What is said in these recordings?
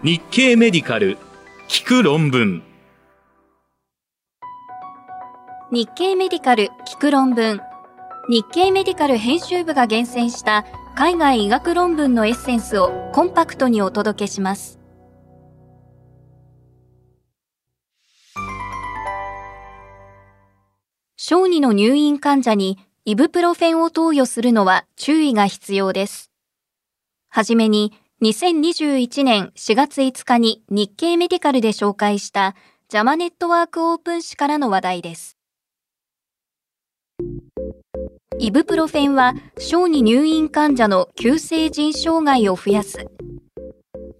日経メディカル聞く論文。日経メディカル聞く論文。日経メディカル編集部が厳選した海外医学論文のエッセンスをコンパクトにお届けします。小児の入院患者にイブプロフェンを投与するのは注意が必要です。はじめに、2021年4月5日に日経メディカルで紹介したジャマネットワークオープン誌からの話題です。イブプロフェンは小児入院患者の急性腎障害を増やす。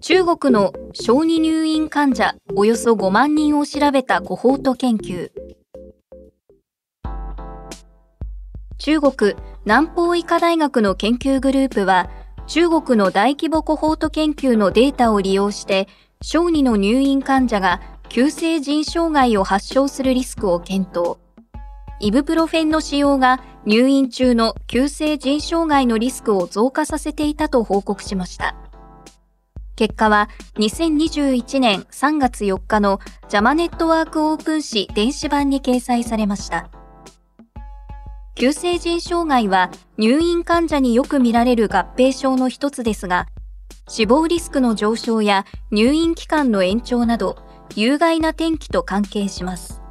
中国の小児入院患者およそ5万人を調べたコホート研究。中国南方医科大学の研究グループは、中国の大規模コホート研究のデータを利用して、小児の入院患者が急性腎障害を発症するリスクを検討。イブプロフェンの使用が入院中の急性腎障害のリスクを増加させていたと報告しました。結果は2021年3月4日のジャマネットワークオープン誌電子版に掲載されました。急性腎障害は入院患者によく見られる合併症の一つですが、死亡リスクの上昇や入院期間の延長など、有害な転機と関係します。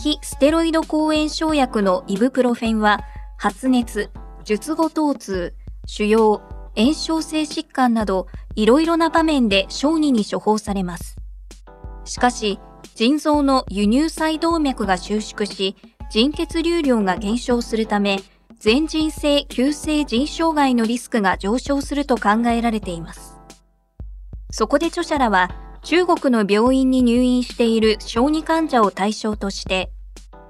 非ステロイド抗炎症薬のイブプロフェンは、発熱、術後疼痛、腫瘍、炎症性疾患など、いろいろな場面で小児に処方されます。しかし、腎臓の輸入細動脈が収縮し、腎血流量が減少するため、全人性急性腎障害のリスクが上昇すると考えられています。そこで著者らは、中国の病院に入院している小児患者を対象として、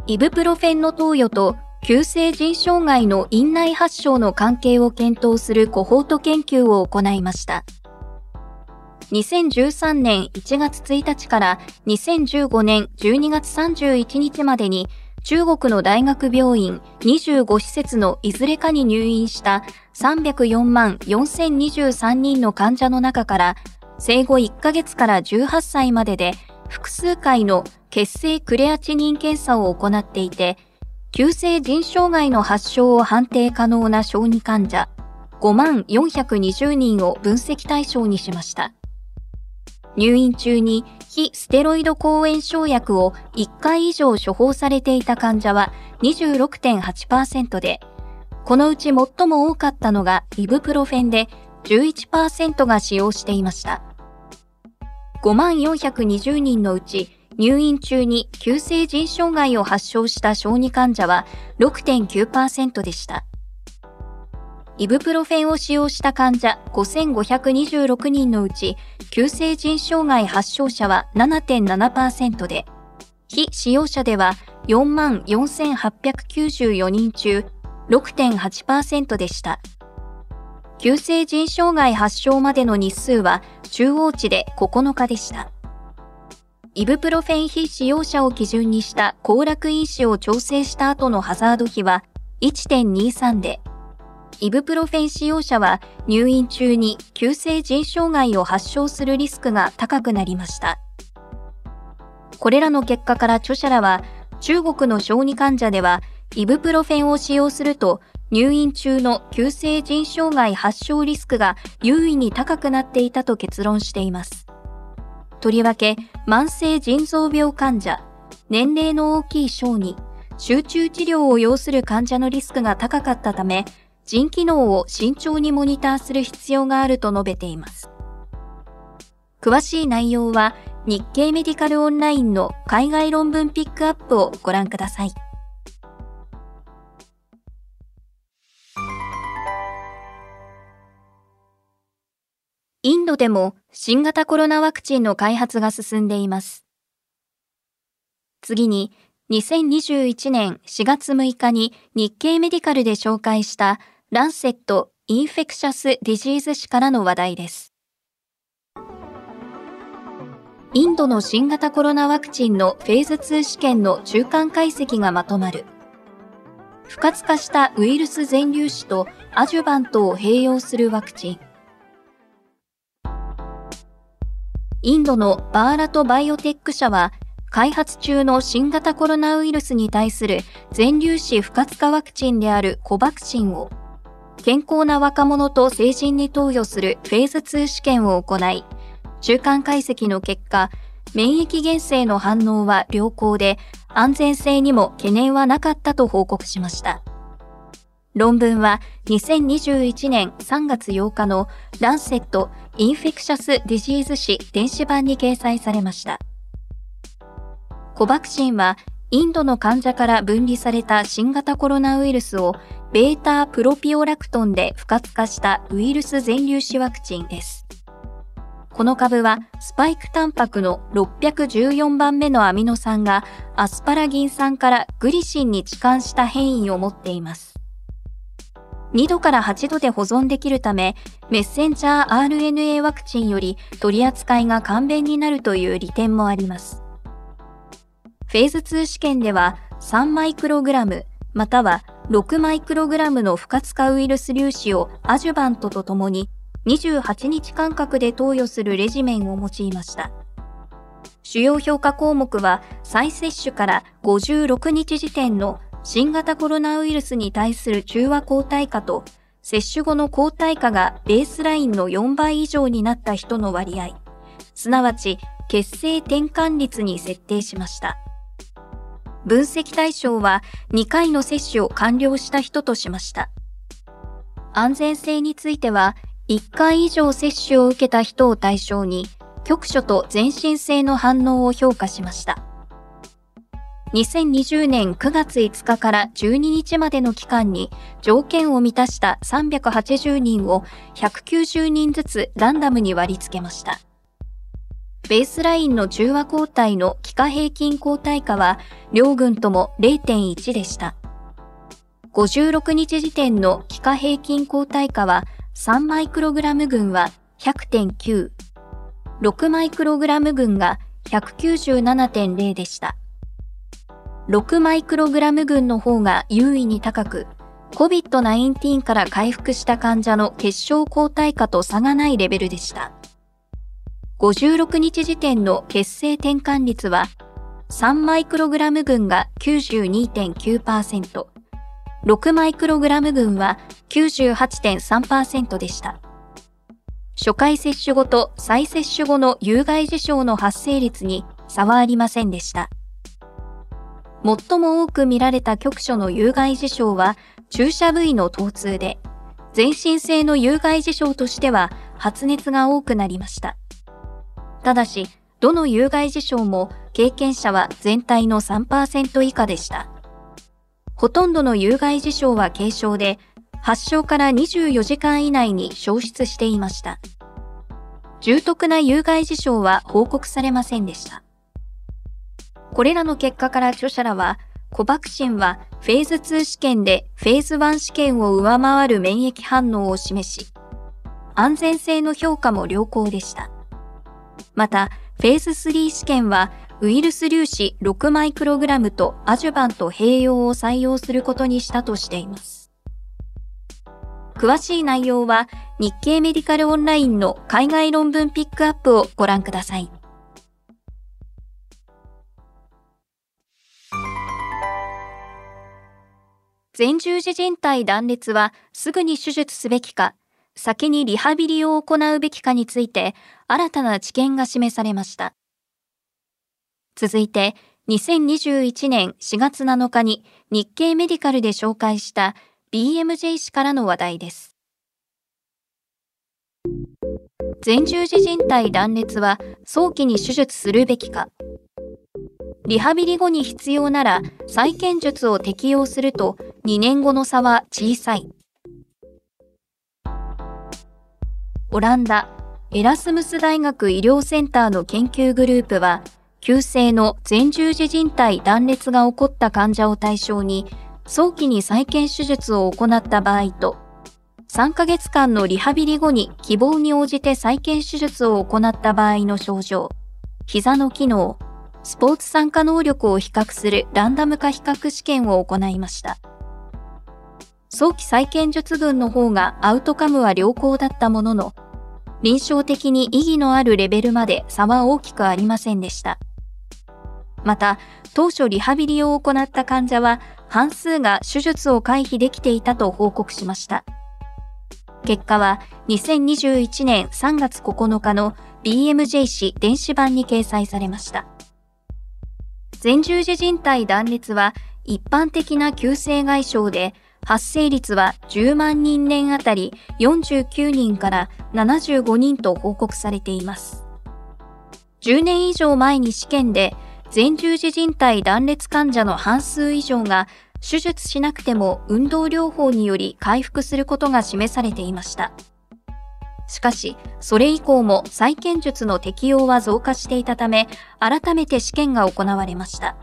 イブプロフェンの投与と急性腎障害の院内発症の関係を検討するコホート研究を行いました。2013年1月1日から2015年12月31日までに中国の大学病院25施設のいずれかに入院した304万4023人の患者の中から生後1ヶ月から18歳までで複数回の血清クレアチニン検査を行っていて、急性腎障害の発症を判定可能な小児患者5万420人を分析対象にしました。入院中に非ステロイド抗炎症薬を1回以上処方されていた患者は26.8%で、このうち最も多かったのがイブプロフェンで11%が使用していました。5万420人のうち入院中に急性腎障害を発症した小児患者は6.9%でした。イブプロフェンを使用した患者5526人のうち、急性腎障害発症者は7.7%で、非使用者では4万4894人中6.8%でした。急性腎障害発症までの日数は中央値で9日でした。イブプロフェン非使用者を基準にした行楽因子を調整した後のハザード比は1.23で、イブプロフェン使用者は入院中に急性腎障害を発症するリスクが高くなりました。これらの結果から著者らは、中国の小児患者では、イブプロフェンを使用すると、入院中の急性腎障害発症リスクが優位に高くなっていたと結論しています。とりわけ、慢性腎臓病患者、年齢の大きい小児、集中治療を要する患者のリスクが高かったため、腎機能を慎重にモニターする必要があると述べています。詳しい内容は日経メディカルオンラインの海外論文ピックアップをご覧ください。インドでも新型コロナワクチンの開発が進んでいます。次に、2021年4月6日に日経メディカルで紹介した Lancet Infectious Diseases 誌からの話題です。インドの新型コロナワクチンのフェーズ2試験の中間解析がまとまる。不活化したウイルス全粒子とアジュバントを併用するワクチン。インドのバーラトバイオテック社は、開発中の新型コロナウイルスに対する全粒子不活化ワクチンであるコバクチンを、健康な若者と成人に投与するフェーズ2試験を行い、中間解析の結果、免疫原性の反応は良好で、安全性にも懸念はなかったと報告しました。論文は2021年3月8日の Lancet Infectious Diseases 誌電子版に掲載されました。コバクシンはインドの患者から分離された新型コロナウイルスをベータプロピオラクトンで不活化したウイルス全粒子ワクチンです。この株はスパイクタンパクの614番目のアミノ酸がアスパラギン酸からグリシンに置換した変異を持っています。2度から8度で保存できるため、メッセンジャー RNA ワクチンより取り扱いが簡便になるという利点もあります。フェーズ2試験では3マイクログラムまたは6マイクログラムの不活化ウイルス粒子をアジュバントとともに28日間隔で投与するレジメンを用いました。主要評価項目は再接種から56日時点の新型コロナウイルスに対する中和抗体価と接種後の抗体価がベースラインの4倍以上になった人の割合、すなわち血清転換率に設定しました。分析対象は2回の接種を完了した人としました。安全性については1回以上接種を受けた人を対象に局所と全身性の反応を評価しました。2020年9月5日から12日までの期間に条件を満たした380人を190人ずつランダムに割り付けました。ベースラインの中和抗体の気化平均抗体価は両軍とも0.1でした。56日時点の気化平均抗体価は3マイクログラム群は100.9、6マイクログラム群が197.0でした。6マイクログラム群の方が優位に高く、COVID-19 から回復した患者の結晶抗体価と差がないレベルでした。56日時点の血清転換率は、3マイクログラム群が92.9%、6マイクログラム群は98.3%でした。初回接種後と再接種後の有害事象の発生率に差はありませんでした。最も多く見られた局所の有害事象は注射部位の疼痛で、全身性の有害事象としては発熱が多くなりました。ただし、どの有害事象も経験者は全体の3%以下でした。ほとんどの有害事象は軽症で、発症から24時間以内に消失していました。重篤な有害事象は報告されませんでした。これらの結果から著者らは、コバクシンはフェーズ2試験でフェーズ1試験を上回る免疫反応を示し、安全性の評価も良好でした。また、フェーズ3試験はウイルス粒子6マイクログラムとアジュバント併用を採用することにしたとしています。詳しい内容は日経メディカルオンラインの海外論文ピックアップをご覧ください。前十字靭帯断裂はすぐに手術すべきか、先にリハビリを行うべきかについて新たな知見が示されました。続いて、2021年4月7日に日経メディカルで紹介した BMJ 氏からの話題です。前十字靭帯断裂は早期に手術するべきかリハビリ後に必要なら再建術を適用すると2年後の差は小さい。オランダ、エラスムス大学医療センターの研究グループは、急性の前十字靭帯断裂が起こった患者を対象に、早期に再建手術を行った場合と、3ヶ月間のリハビリ後に希望に応じて再建手術を行った場合の症状、膝の機能、スポーツ参加能力を比較するランダム化比較試験を行いました。早期再建術群の方がアウトカムは良好だったものの、臨床的に意義のあるレベルまで差は大きくありませんでした。また、当初リハビリを行った患者は半数が手術を回避できていたと報告しました。結果は2021年3月9日の BMJ 誌電子版に掲載されました。前十字靭帯断裂は一般的な急性外傷で発生率は10万人年あたり49人から75人と報告されています。10年以上前に試験で前十字靭帯断裂患者の半数以上が手術しなくても運動療法により回復することが示されていました。しかし、それ以降も再建術の適用は増加していたため、改めて試験が行われました。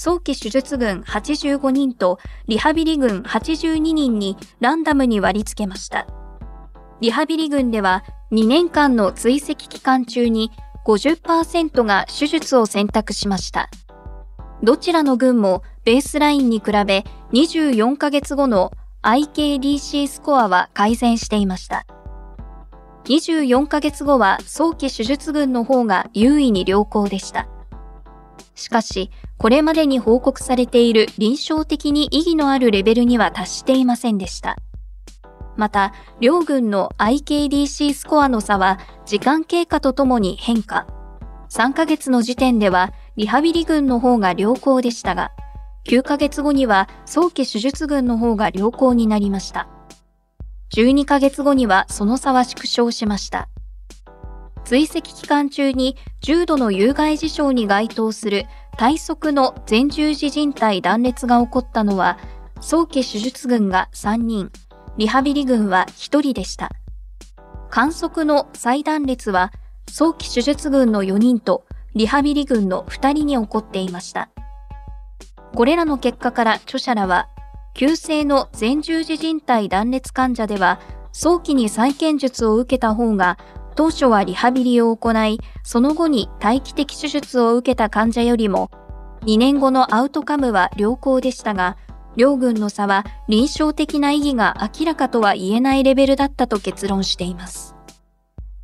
早期手術群85人とリハビリ群82人にランダムに割り付けました。リハビリ群では2年間の追跡期間中に50%が手術を選択しました。どちらの群もベースラインに比べ24ヶ月後の IKDC スコアは改善していました。24ヶ月後は早期手術群の方が優位に良好でした。しかし、これまでに報告されている臨床的に意義のあるレベルには達していませんでした。また、両群の IKDC スコアの差は時間経過とともに変化。3ヶ月の時点ではリハビリ群の方が良好でしたが、9ヶ月後には早期手術群の方が良好になりました。12ヶ月後にはその差は縮小しました。追跡期間中に重度の有害事象に該当する体側の前十字靭帯断裂が起こったのは、早期手術群が3人、リハビリ群は1人でした。観測の再断裂は早期手術群の4人とリハビリ群の2人に起こっていました。これらの結果から著者らは、急性の前十字靭帯断裂患者では、早期に再建術を受けた方が、当初はリハビリを行い、その後に待機的手術を受けた患者よりも、2年後のアウトカムは良好でしたが、両軍の差は臨床的な意義が明らかとは言えないレベルだったと結論しています。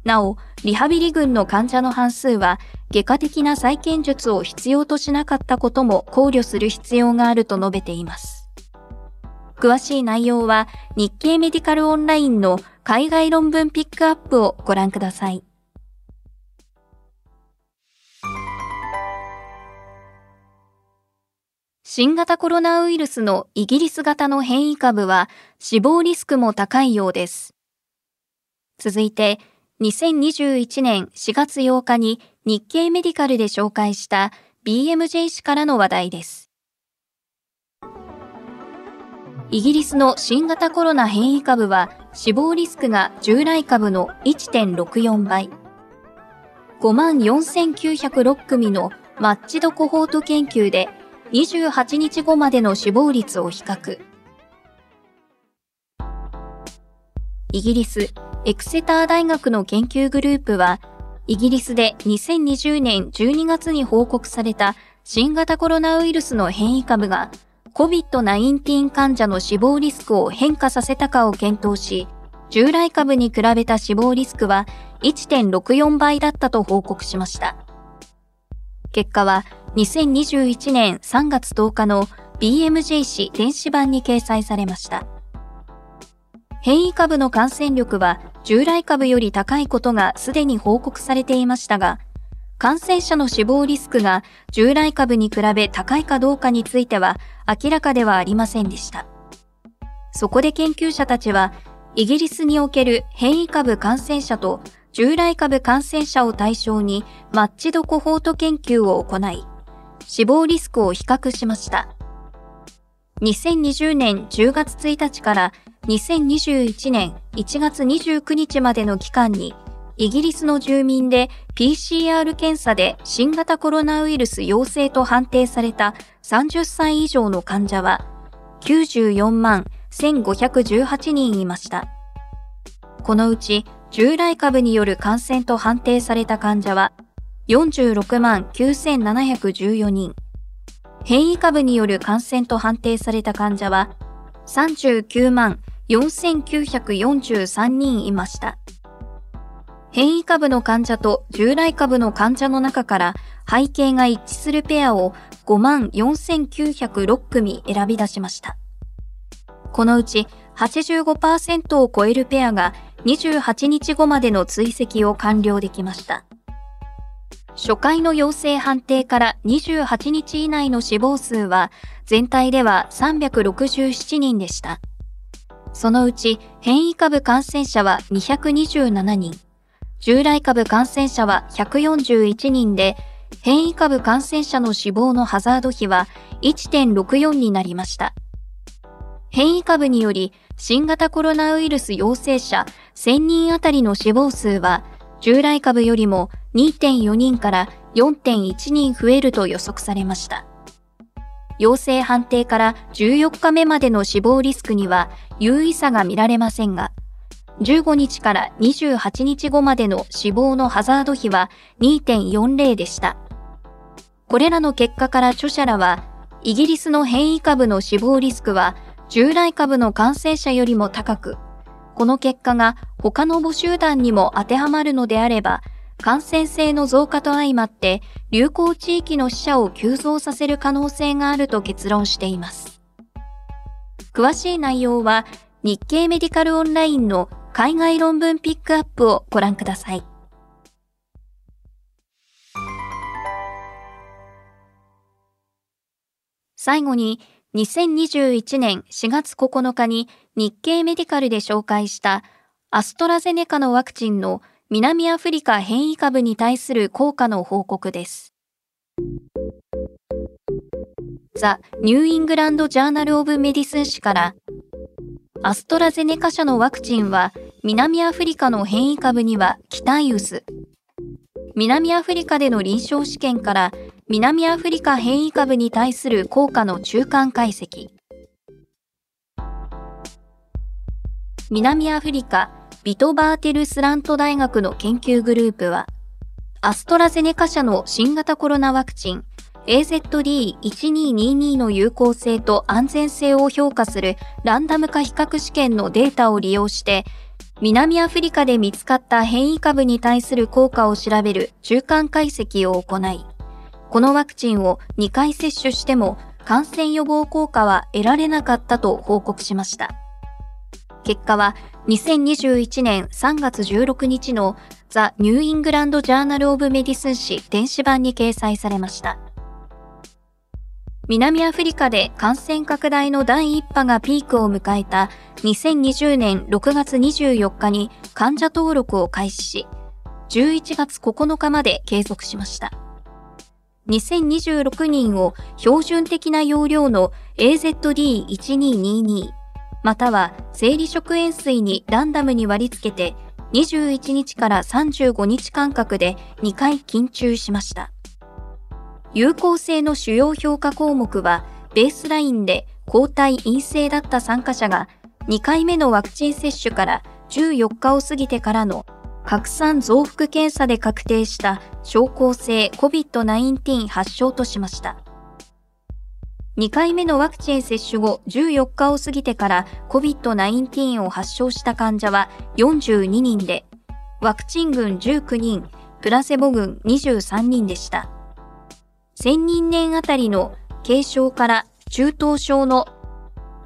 なお、リハビリ群の患者の半数は、外科的な再建術を必要としなかったことも考慮する必要があると述べています。詳しい内容は、日経メディカルオンラインの海外論文ピックアップをご覧ください。新型コロナウイルスのイギリス型の変異株は死亡リスクも高いようです。続いて、2021年4月8日に日経メディカルで紹介した BMJ 氏からの話題です。イギリスの新型コロナ変異株は死亡リスクが従来株の1.64倍。54,906組のマッチドコホート研究で28日後までの死亡率を比較。イギリスエクセター大学の研究グループは、イギリスで2020年12月に報告された新型コロナウイルスの変異株が COVID-19 患者の死亡リスクを変化させたかを検討し、従来株に比べた死亡リスクは1.64倍だったと報告しました。結果は2021年3月10日の BMJ 誌電子版に掲載されました。変異株の感染力は従来株より高いことがすでに報告されていましたが、感染者の死亡リスクが従来株に比べ高いかどうかについては明らかではありませんでした。そこで研究者たちは、イギリスにおける変異株感染者と従来株感染者を対象にマッチドコホート研究を行い、死亡リスクを比較しました。2020年10月1日から2021年1月29日までの期間に、イギリスの住民で PCR 検査で新型コロナウイルス陽性と判定された30歳以上の患者は94万1518人いました。このうち従来株による感染と判定された患者は46万9714人。変異株による感染と判定された患者は39万4943人いました。変異株の患者と従来株の患者の中から背景が一致するペアを5万4906組選び出しました。このうち85%を超えるペアが28日後までの追跡を完了できました。初回の陽性判定から28日以内の死亡数は全体では367人でした。そのうち変異株感染者は227人、従来株感染者は141人で、変異株感染者の死亡のハザード比は1.64になりました。変異株により新型コロナウイルス陽性者1000人あたりの死亡数は従来株よりも2.4人から4.1人増えると予測されました。陽性判定から14日目までの死亡リスクには優位差が見られませんが、15日から28日後までの死亡のハザード比は2.40でした。これらの結果から著者らは、イギリスの変異株の死亡リスクは従来株の感染者よりも高く、この結果が他の母集団にも当てはまるのであれば、感染性の増加と相まって流行地域の死者を急増させる可能性があると結論しています。詳しい内容は日経メディカルオンラインの海外論文ピックアップをご覧ください。最後に、2021年4月9日に日経メディカルで紹介したアストラゼネカのワクチンの南アフリカ変異株に対する効果の報告です。 The New England Journal of Medicine誌からアストラゼネカ社のワクチンは南アフリカの変異株には期待薄。南アフリカでの臨床試験から南アフリカ変異株に対する効果の中間解析。南アフリカビトバーテルスラント大学の研究グループは、アストラゼネカ社の新型コロナワクチン AZD1222 の有効性と安全性を評価するランダム化比較試験のデータを利用して、南アフリカで見つかった変異株に対する効果を調べる中間解析を行い、このワクチンを2回接種しても感染予防効果は得られなかったと報告しました。結果は2021年3月16日の The New England Journal of Medicine誌電子版に掲載されました。南アフリカで感染拡大の第1波がピークを迎えた2020年6月24日に患者登録を開始し、11月9日まで継続しました。2026人を標準的な容量の AZD1222 または生理食塩水にランダムに割り付けて21日から35日間隔で2回緊注しました。有効性の主要評価項目はベースラインで抗体陰性だった参加者が2回目のワクチン接種から14日を過ぎてからの拡散増幅検査で確定した症候性 COVID-19 発症としました。2回目のワクチン接種後14日を過ぎてから COVID-19 を発症した患者は42人で、ワクチン群19人、プラセボ群23人でした。1000人年あたりの軽症から中等症の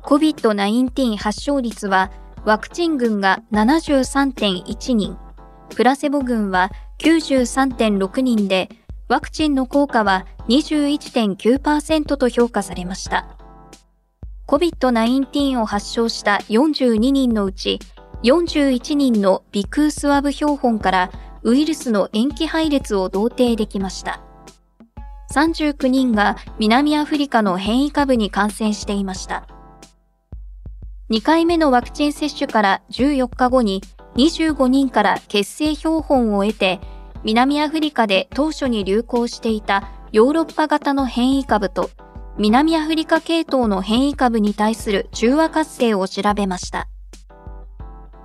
COVID-19 発症率はワクチン群が73.1人、プラセボ群は93.6人でワクチンの効果は21.9%と評価されました。COVID-19 を発症した42人のうち、41人のビクースワブ標本からウイルスの塩基配列を同定できました。39人が南アフリカの変異株に感染していました。2回目のワクチン接種から14日後に25人から血清標本を得て南アフリカで当初に流行していたヨーロッパ型の変異株と南アフリカ系統の変異株に対する中和活性を調べました。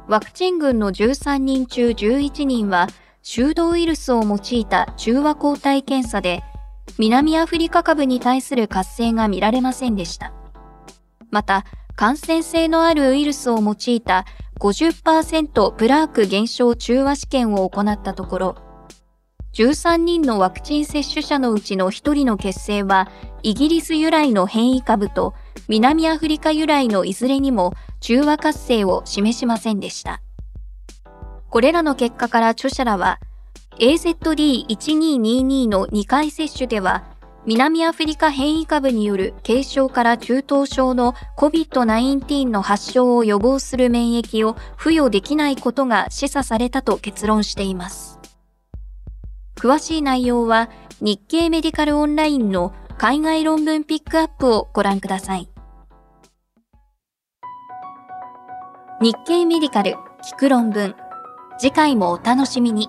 ワクチン群の13人中11人は修道ウイルスを用いた中和抗体検査で南アフリカ株に対する活性が見られませんでした。また、感染性のあるウイルスを用いた50%プラーク減少中和試験を行ったところ、13人のワクチン接種者のうちの1人の血清は、イギリス由来の変異株と南アフリカ由来のいずれにも中和活性を示しませんでした。これらの結果から著者らは、AZD1222 の2回接種では、南アフリカ変異株による軽症から中等症の COVID-19 の発症を予防する免疫を付与できないことが示唆されたと結論しています。詳しい内容は日経メディカルオンラインの海外論文ピックアップをご覧ください。日経メディカル聞く論文。次回もお楽しみに。